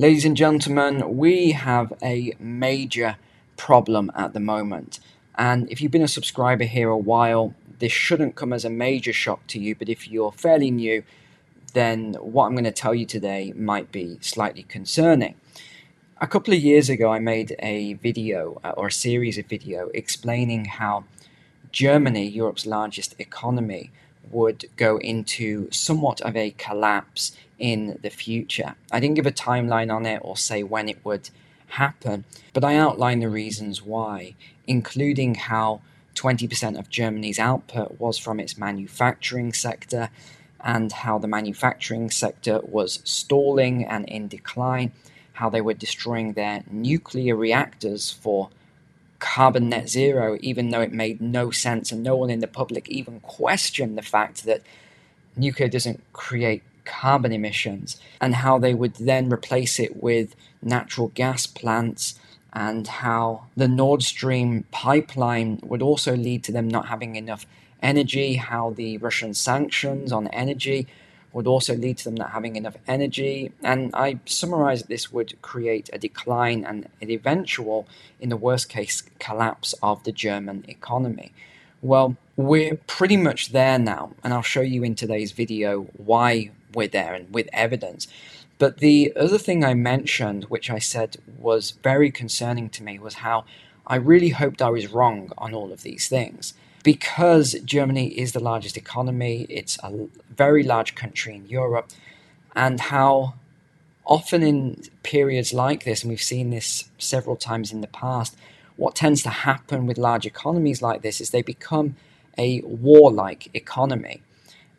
Ladies and gentlemen, we have a major problem at the moment. And if you've been a subscriber here a while, this shouldn't come as a major shock to you. But if you're fairly new, then what I'm going to tell you today might be slightly concerning. A couple of years ago, I made a video uh, or a series of video explaining how Germany, Europe's largest economy, would go into somewhat of a collapse in the future. I didn't give a timeline on it or say when it would happen, but I outlined the reasons why, including how 20% of Germany's output was from its manufacturing sector and how the manufacturing sector was stalling and in decline, how they were destroying their nuclear reactors for carbon net zero, even though it made no sense and no one in the public even questioned the fact that nuclear doesn't create carbon emissions, and how they would then replace it with natural gas plants, and how the Nord Stream pipeline would also lead to them not having enough energy, how the Russian sanctions on energy would also lead to them not having enough energy. And I summarize that this would create a decline and an eventual, in the worst case, collapse of the German economy. Well, we're pretty much there now, and I'll show you in today's video why we're there and with evidence. But the other thing I mentioned, which I said was very concerning to me, was how I really hoped I was wrong on all of these things because Germany is the largest economy, it's a very large country in Europe, and how often in periods like this, and we've seen this several times in the past, what tends to happen with large economies like this is they become a warlike economy.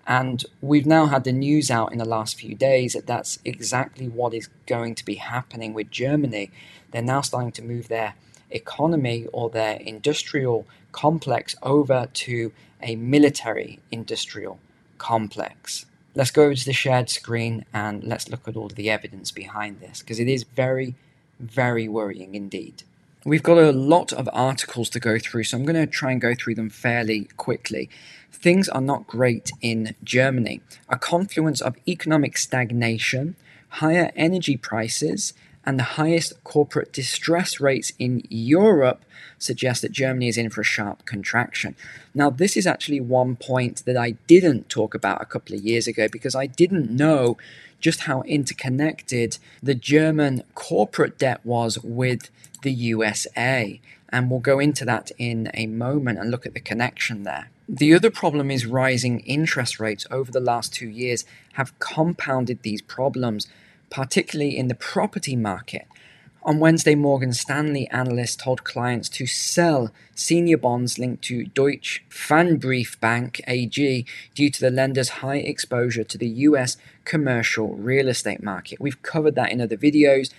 And we've now had the news out in the last few days that that's exactly what is going to be happening with Germany. They're now starting to move their economy or their industrial complex over to a military industrial complex. Let's go over to the shared screen and let's look at all the evidence behind this because it is very, very worrying indeed. We've got a lot of articles to go through, so I'm going to try and go through them fairly quickly. Things are not great in Germany. A confluence of economic stagnation, higher energy prices, and the highest corporate distress rates in Europe suggest that Germany is in for a sharp contraction. Now, this is actually one point that I didn't talk about a couple of years ago because I didn't know just how interconnected the German corporate debt was with the USA. And we'll go into that in a moment and look at the connection there. The other problem is rising interest rates over the last two years have compounded these problems particularly in the property market. On Wednesday, Morgan Stanley analysts told clients to sell senior bonds linked to Deutsche Pfandbriefbank AG due to the lender's high exposure to the US commercial real estate market. We've covered that in other videos,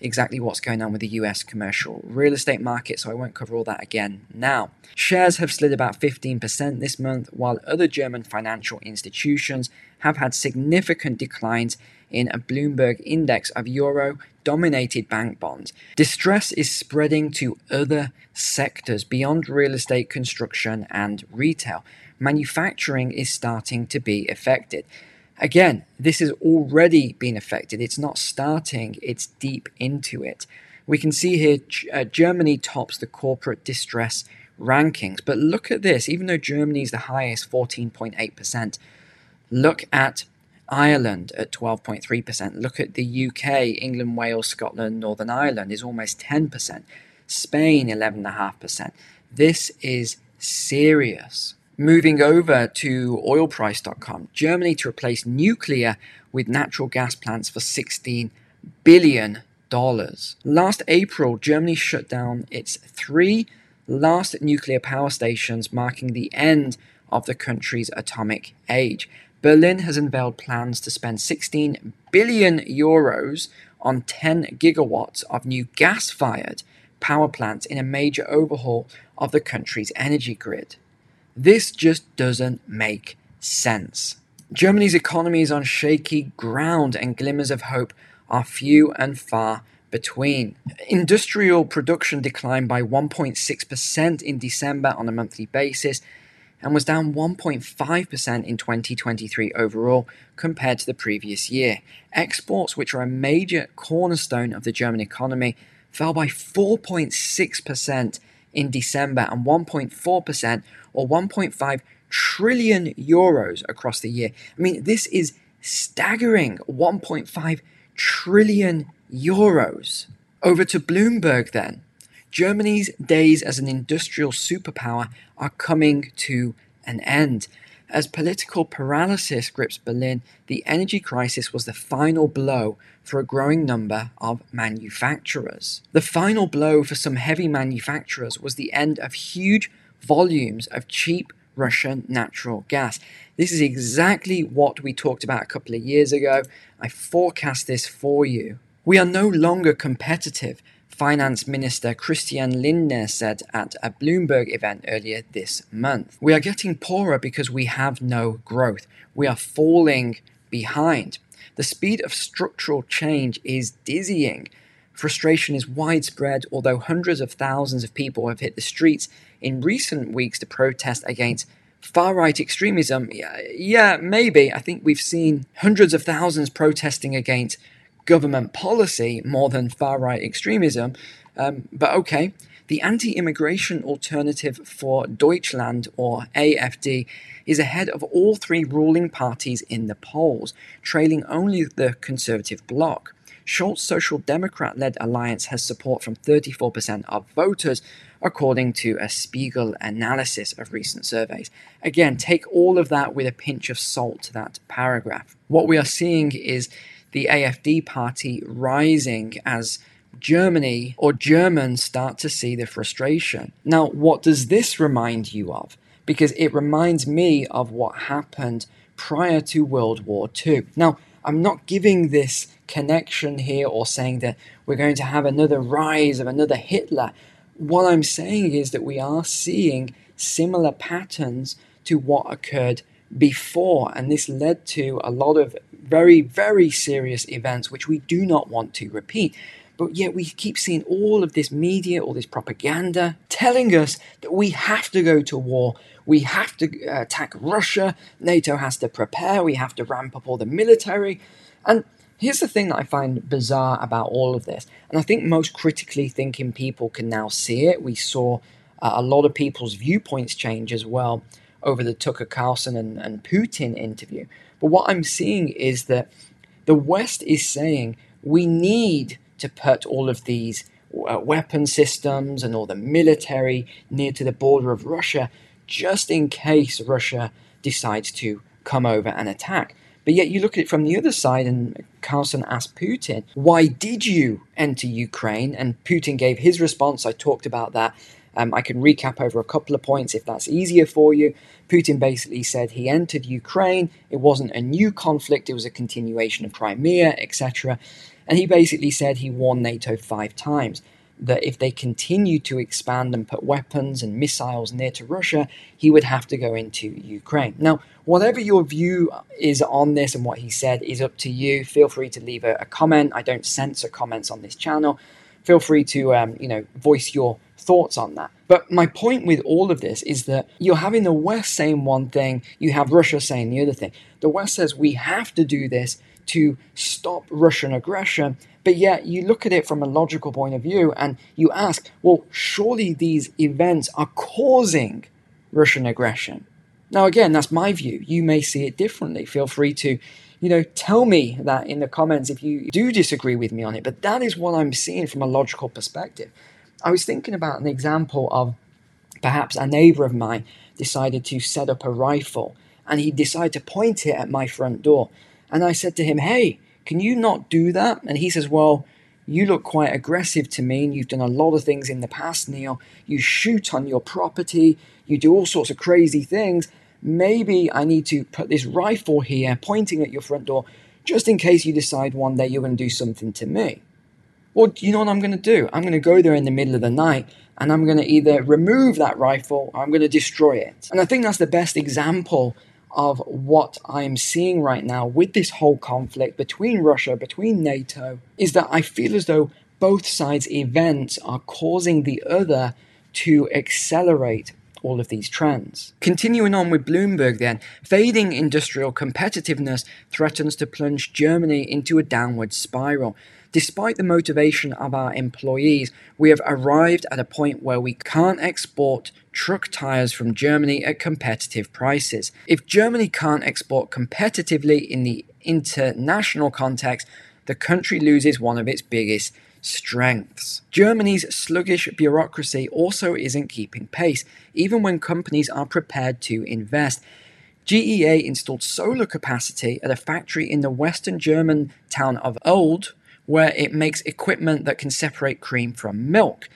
exactly what's going on with the US commercial real estate market, so I won't cover all that again now. Shares have slid about 15% this month, while other German financial institutions have had significant declines in a Bloomberg index of euro dominated bank bonds. Distress is spreading to other sectors beyond real estate, construction, and retail. Manufacturing is starting to be affected. Again, this has already been affected. It's not starting, it's deep into it. We can see here uh, Germany tops the corporate distress rankings. But look at this, even though Germany is the highest, 14.8%, look at Ireland at 12.3%. Look at the UK, England, Wales, Scotland, Northern Ireland is almost 10%. Spain, 11.5%. This is serious. Moving over to oilprice.com, Germany to replace nuclear with natural gas plants for 16 billion dollars. Last April, Germany shut down its three last nuclear power stations, marking the end of the country's atomic age. Berlin has unveiled plans to spend 16 billion euros on 10 gigawatts of new gas fired power plants in a major overhaul of the country's energy grid. This just doesn't make sense. Germany's economy is on shaky ground and glimmers of hope are few and far between. Industrial production declined by 1.6% in December on a monthly basis, and was down 1.5% in 2023 overall compared to the previous year. Exports, which are a major cornerstone of the German economy, fell by 4.6% in December and 1.4% or 1.5 trillion euros across the year. I mean, this is staggering 1.5 trillion euros. Over to Bloomberg then. Germany's days as an industrial superpower are coming to an end. As political paralysis grips Berlin, the energy crisis was the final blow for a growing number of manufacturers. The final blow for some heavy manufacturers was the end of huge volumes of cheap Russian natural gas. This is exactly what we talked about a couple of years ago. I forecast this for you. We are no longer competitive Finance Minister Christian Lindner said at a Bloomberg event earlier this month. We are getting poorer because we have no growth. We are falling behind. The speed of structural change is dizzying. Frustration is widespread, although hundreds of thousands of people have hit the streets in recent weeks to protest against far right extremism. Yeah, yeah, maybe. I think we've seen hundreds of thousands protesting against government policy more than far right extremism. Um, but okay, the anti immigration alternative for Deutschland, or AFD, is ahead of all three ruling parties in the polls, trailing only the conservative bloc. Scholz's Social Democrat led alliance has support from 34% of voters, according to a Spiegel analysis of recent surveys. Again, take all of that with a pinch of salt, that paragraph. What we are seeing is the AFD party rising as Germany or Germans start to see the frustration. Now, what does this remind you of? Because it reminds me of what happened prior to World War II. Now, I'm not giving this connection here or saying that we're going to have another rise of another Hitler. What I'm saying is that we are seeing similar patterns to what occurred before, and this led to a lot of very, very serious events which we do not want to repeat. But yet we keep seeing all of this media, all this propaganda telling us that we have to go to war, we have to uh, attack Russia, NATO has to prepare, we have to ramp up all the military. And here's the thing that I find bizarre about all of this, and I think most critically thinking people can now see it. We saw uh, a lot of people's viewpoints change as well over the Tucker Carlson and, and Putin interview. But what I'm seeing is that the West is saying we need to put all of these uh, weapon systems and all the military near to the border of Russia just in case Russia decides to come over and attack. But yet you look at it from the other side, and Carlson asked Putin, Why did you enter Ukraine? And Putin gave his response. I talked about that um, I can recap over a couple of points if that's easier for you. Putin basically said he entered Ukraine, it wasn't a new conflict, it was a continuation of Crimea, etc. And he basically said he warned NATO five times that if they continued to expand and put weapons and missiles near to Russia, he would have to go into Ukraine. Now, whatever your view is on this and what he said is up to you. Feel free to leave a, a comment. I don't censor comments on this channel. Feel free to, um, you know, voice your thoughts on that. But my point with all of this is that you're having the West saying one thing, you have Russia saying the other thing. The West says we have to do this to stop Russian aggression, but yet you look at it from a logical point of view and you ask, well, surely these events are causing Russian aggression. Now, again, that's my view. You may see it differently. Feel free to, you know, tell me that in the comments if you do disagree with me on it. But that is what I'm seeing from a logical perspective. I was thinking about an example of perhaps a neighbor of mine decided to set up a rifle and he decided to point it at my front door. And I said to him, Hey, can you not do that? And he says, Well, you look quite aggressive to me and you've done a lot of things in the past, Neil. You shoot on your property, you do all sorts of crazy things. Maybe I need to put this rifle here pointing at your front door just in case you decide one day you're going to do something to me. Well, you know what I'm going to do? I'm going to go there in the middle of the night and I'm going to either remove that rifle or I'm going to destroy it. And I think that's the best example of what I'm seeing right now with this whole conflict between Russia, between NATO, is that I feel as though both sides' events are causing the other to accelerate all of these trends. Continuing on with Bloomberg, then, fading industrial competitiveness threatens to plunge Germany into a downward spiral. Despite the motivation of our employees, we have arrived at a point where we can't export truck tires from Germany at competitive prices. If Germany can't export competitively in the international context, the country loses one of its biggest strengths. Germany's sluggish bureaucracy also isn't keeping pace, even when companies are prepared to invest. GEA installed solar capacity at a factory in the western German town of Oelde, where it makes equipment that can separate cream from milk.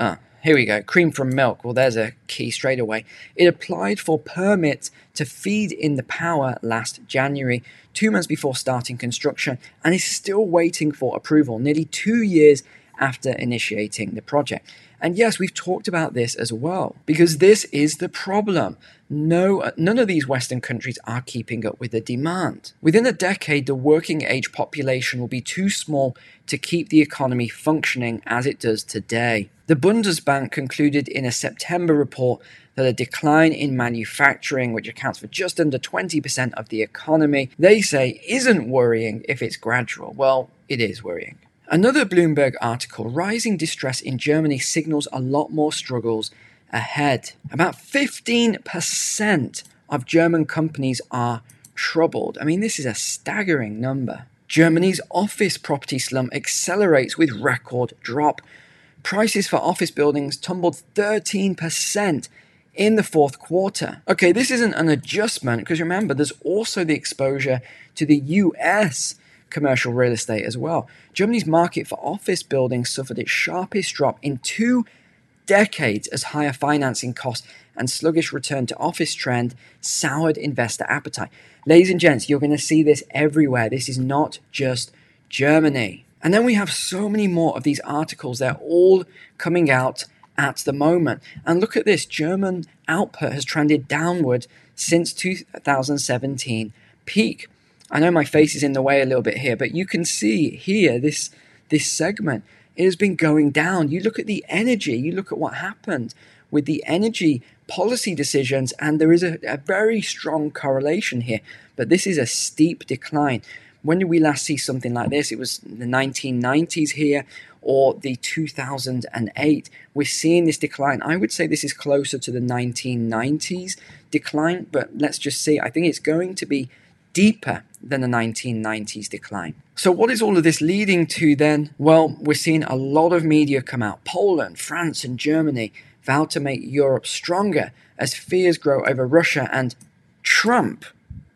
Ah, here we go, cream from milk. Well, there's a key straight away. It applied for permits to feed in the power last January, two months before starting construction, and is still waiting for approval, nearly two years after initiating the project. And yes, we've talked about this as well, because this is the problem. No, none of these Western countries are keeping up with the demand. Within a decade, the working age population will be too small to keep the economy functioning as it does today. The Bundesbank concluded in a September report that a decline in manufacturing, which accounts for just under 20% of the economy, they say isn't worrying if it's gradual. Well, it is worrying. Another Bloomberg article rising distress in Germany signals a lot more struggles ahead. About 15% of German companies are troubled. I mean, this is a staggering number. Germany's office property slump accelerates with record drop. Prices for office buildings tumbled 13% in the fourth quarter. Okay, this isn't an adjustment because remember, there's also the exposure to the US commercial real estate as well. Germany's market for office buildings suffered its sharpest drop in two decades as higher financing costs and sluggish return to office trend soured investor appetite. Ladies and gents, you're going to see this everywhere. This is not just Germany. And then we have so many more of these articles. They're all coming out at the moment. And look at this German output has trended downward since 2017 peak. I know my face is in the way a little bit here, but you can see here this this segment it has been going down. You look at the energy, you look at what happened with the energy policy decisions, and there is a, a very strong correlation here. But this is a steep decline. When did we last see something like this? It was the 1990s here or the 2008. We're seeing this decline. I would say this is closer to the 1990s decline, but let's just see. I think it's going to be deeper than the 1990s decline. So, what is all of this leading to then? Well, we're seeing a lot of media come out. Poland, France, and Germany vow to make Europe stronger as fears grow over Russia and Trump.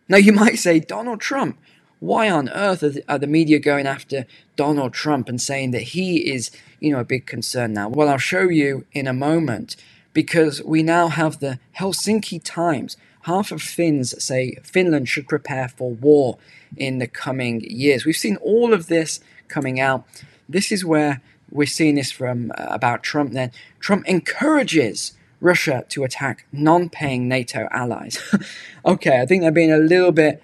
Now, you might say, Donald Trump. Why on earth are the media going after Donald Trump and saying that he is, you know, a big concern now? Well, I'll show you in a moment because we now have the Helsinki Times half of Finns say Finland should prepare for war in the coming years. We've seen all of this coming out. This is where we're seeing this from uh, about Trump then. Trump encourages Russia to attack non paying NATO allies. okay, I think they're being a little bit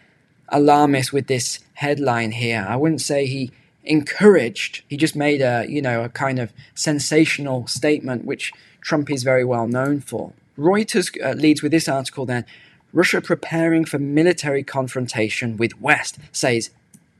alarmist with this headline here. I wouldn't say he encouraged, he just made a, you know, a kind of sensational statement, which Trump is very well known for. Reuters uh, leads with this article then Russia preparing for military confrontation with West, says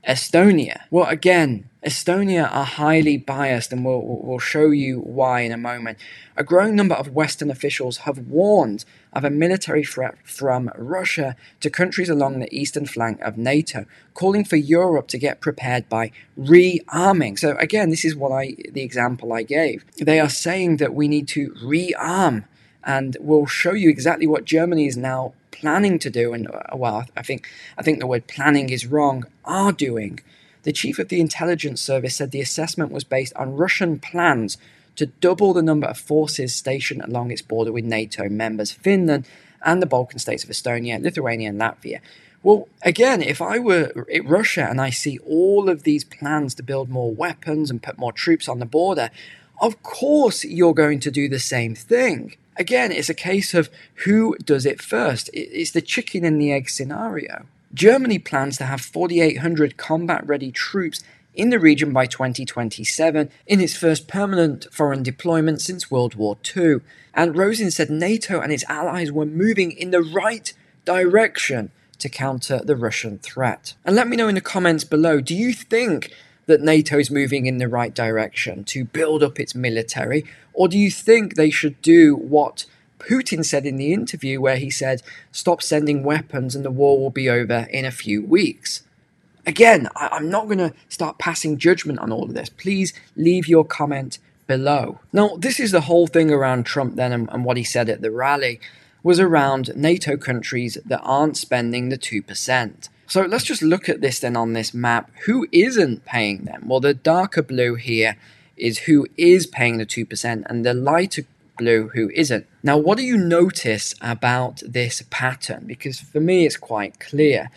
Estonia. Well, again, Estonia are highly biased, and we'll, we'll show you why in a moment. A growing number of Western officials have warned of a military threat from Russia to countries along the eastern flank of NATO, calling for Europe to get prepared by rearming. So again, this is what I the example I gave. They are saying that we need to rearm and we'll show you exactly what Germany is now planning to do. And uh, well, I think I think the word planning is wrong. Are doing. The chief of the intelligence service said the assessment was based on Russian plans to double the number of forces stationed along its border with NATO members, Finland, and the Balkan states of Estonia, Lithuania, and Latvia. Well, again, if I were Russia and I see all of these plans to build more weapons and put more troops on the border, of course you're going to do the same thing. Again, it's a case of who does it first. It's the chicken and the egg scenario. Germany plans to have 4,800 combat ready troops in the region by 2027 in its first permanent foreign deployment since World War II. And Rosin said NATO and its allies were moving in the right direction to counter the Russian threat. And let me know in the comments below do you think that NATO is moving in the right direction to build up its military? Or do you think they should do what Putin said in the interview, where he said, Stop sending weapons and the war will be over in a few weeks? Again, I- am not going to start passing judgment on all of this. Please leave your comment below. Now, this is the whole thing around Trump then and, and what he said at the rally was around NATO countries that aren't spending the 2%. So let's just look at this then on this map. Who isn't paying them? Well, the darker blue here is who is paying the 2%, and the lighter blue who isn't. Now, what do you notice about this pattern? Because for me, it's quite clear.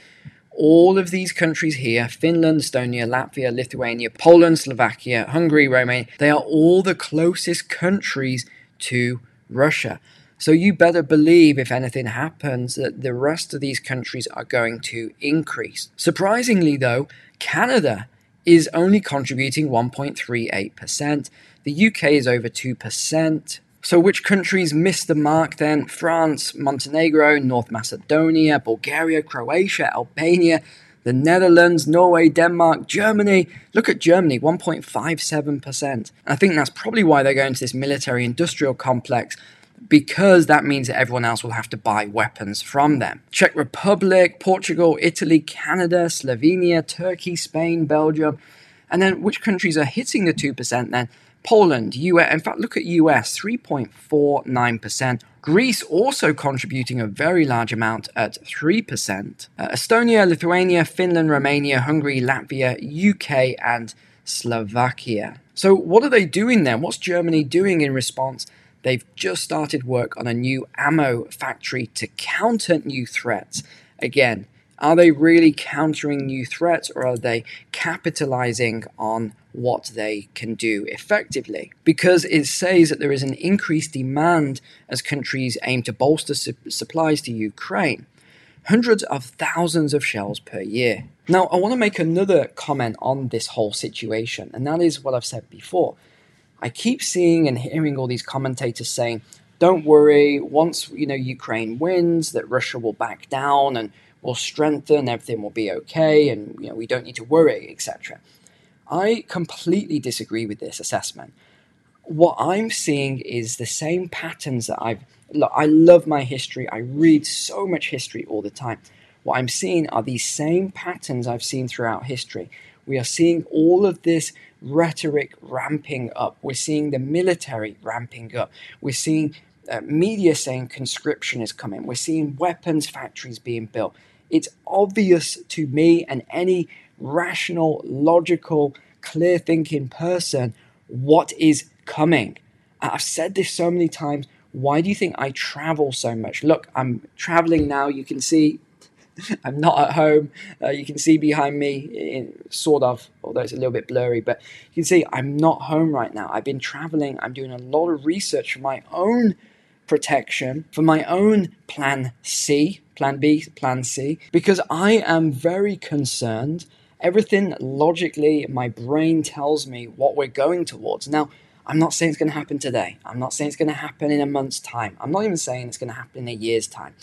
All of these countries here Finland, Estonia, Latvia, Lithuania, Poland, Slovakia, Hungary, Romania they are all the closest countries to Russia. So you better believe if anything happens that the rest of these countries are going to increase. Surprisingly, though, Canada is only contributing 1.38%. The UK is over 2%. So, which countries missed the mark then? France, Montenegro, North Macedonia, Bulgaria, Croatia, Albania, the Netherlands, Norway, Denmark, Germany. Look at Germany, 1.57%. I think that's probably why they're going to this military industrial complex because that means that everyone else will have to buy weapons from them. Czech Republic, Portugal, Italy, Canada, Slovenia, Turkey, Spain, Belgium. And then which countries are hitting the 2% then? Poland, US, in fact, look at US, 3.49%. Greece also contributing a very large amount at 3%. Uh, Estonia, Lithuania, Finland, Romania, Hungary, Latvia, UK, and Slovakia. So, what are they doing then? What's Germany doing in response? They've just started work on a new ammo factory to counter new threats. Again, are they really countering new threats or are they capitalizing on what they can do effectively? Because it says that there is an increased demand as countries aim to bolster su- supplies to Ukraine. Hundreds of thousands of shells per year. Now, I want to make another comment on this whole situation, and that is what I've said before. I keep seeing and hearing all these commentators saying, don't worry, once you know Ukraine wins, that Russia will back down and will strengthen, everything will be okay, and you know we don't need to worry, etc. I completely disagree with this assessment. What I'm seeing is the same patterns that I've. Look, I love my history. I read so much history all the time. What I'm seeing are these same patterns I've seen throughout history. We are seeing all of this rhetoric ramping up. We're seeing the military ramping up. We're seeing uh, media saying conscription is coming. We're seeing weapons factories being built. It's obvious to me and any rational, logical, clear thinking person what is coming. I've said this so many times. Why do you think I travel so much? Look, I'm traveling now. You can see I'm not at home. Uh, you can see behind me, in, sort of, although it's a little bit blurry, but you can see I'm not home right now. I've been traveling. I'm doing a lot of research for my own protection, for my own plan C, plan B, plan C, because I am very concerned. Everything logically, my brain tells me what we're going towards. Now, I'm not saying it's going to happen today. I'm not saying it's going to happen in a month's time. I'm not even saying it's going to happen in a year's time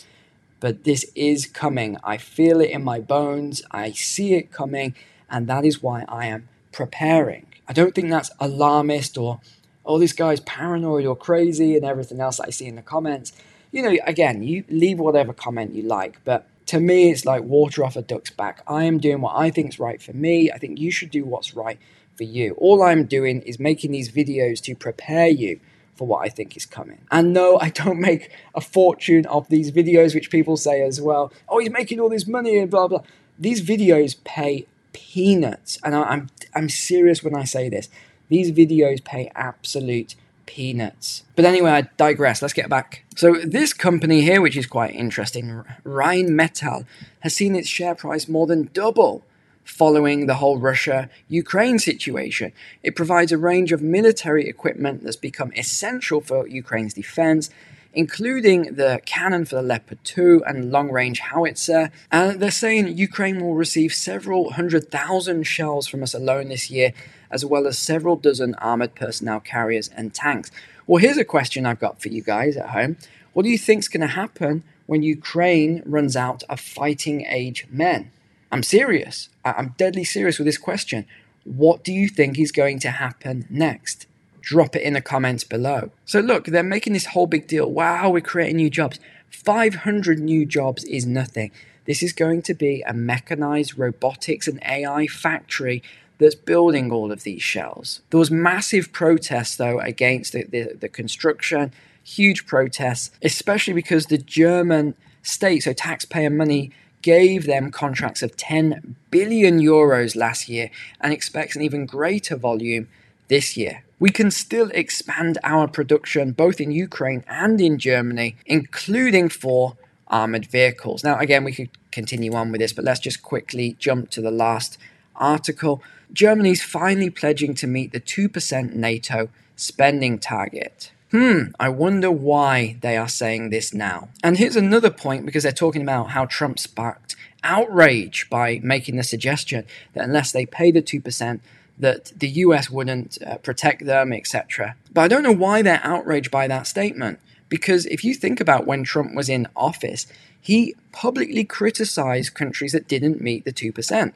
but this is coming. I feel it in my bones. I see it coming, and that is why I am preparing. I don't think that's alarmist or, oh, this guy's paranoid or crazy and everything else I see in the comments. You know, again, you leave whatever comment you like, but to me, it's like water off a duck's back. I am doing what I think is right for me. I think you should do what's right for you. All I'm doing is making these videos to prepare you for what I think is coming. And no, I don't make a fortune of these videos, which people say as well. Oh, he's making all this money and blah blah. These videos pay peanuts, and I'm I'm serious when I say this. These videos pay absolute peanuts. But anyway, I digress. Let's get back. So this company here, which is quite interesting, Rheinmetall, has seen its share price more than double following the whole Russia Ukraine situation. It provides a range of military equipment that's become essential for Ukraine's defense. including the cannon for the Leopard 2 and long range howitzer. And they're saying Ukraine will receive several hundred thousand shells from us alone this year, as well as several dozen armored personnel carriers and tanks. Well, here's a question I've got for you guys at home. What do you think's going to happen when Ukraine runs out of fighting age men? I'm serious. I'm deadly serious with this question. What do you think is going to happen next? Drop it in the comments below. So, look, they're making this whole big deal. Wow, we're creating new jobs. 500 new jobs is nothing. This is going to be a mechanized robotics and AI factory that's building all of these shells. There was massive protests, though, against the, the, the construction, huge protests, especially because the German state, so taxpayer money, gave them contracts of 10 billion euros last year and expects an even greater volume this year. We can still expand our production both in Ukraine and in Germany, including for armored vehicles. Now, again, we could continue on with this, but let's just quickly jump to the last article. Germany's finally pledging to meet the 2% NATO spending target. Hmm, I wonder why they are saying this now. And here's another point because they're talking about how Trump sparked outrage by making the suggestion that unless they pay the 2%, that the US wouldn't uh, protect them, etc. But I don't know why they're outraged by that statement. Because if you think about when Trump was in office, he publicly criticized countries that didn't meet the 2%.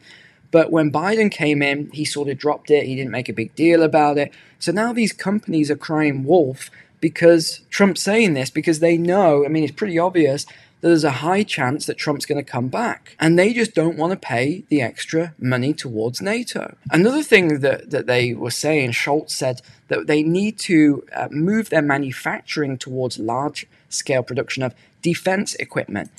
But when Biden came in, he sort of dropped it. He didn't make a big deal about it. So now these companies are crying wolf because Trump's saying this because they know, I mean, it's pretty obvious that there's a high chance that Trump's going to come back. And they just don't want to pay the extra money towards NATO. Another thing that, that they were saying, Scholz said that they need to uh, move their manufacturing towards large scale production of defense equipment.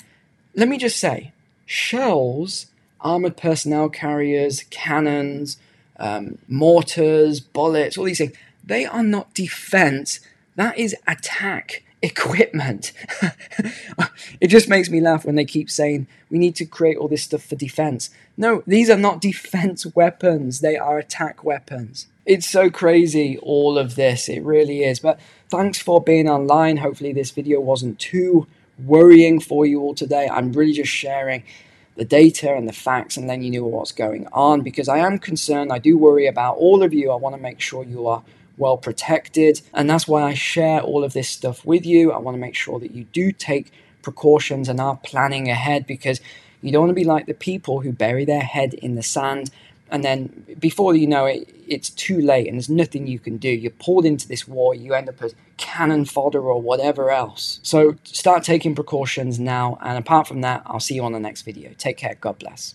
Let me just say, shells, armored personnel carriers, cannons, um, mortars, bullets, all these things, they are not defense. That is attack equipment. it just makes me laugh when they keep saying we need to create all this stuff for defense. No, these are not defense weapons, they are attack weapons. It's so crazy, all of this. It really is. But thanks for being online. Hopefully, this video wasn't too worrying for you all today. I'm really just sharing the data and the facts, and then you know what's going on because I am concerned. I do worry about all of you. I want to make sure you are well protected. And that's why I share all of this stuff with you. I want to make sure that you do take precautions and are planning ahead because you don't want to be like the people who bury their head in the sand and then before you know it, it's too late and there's nothing you can do. You're pulled into this war, you end up as cannon fodder or whatever else. So start taking precautions now. And apart from that, I'll see you on the next video. Take care. God bless.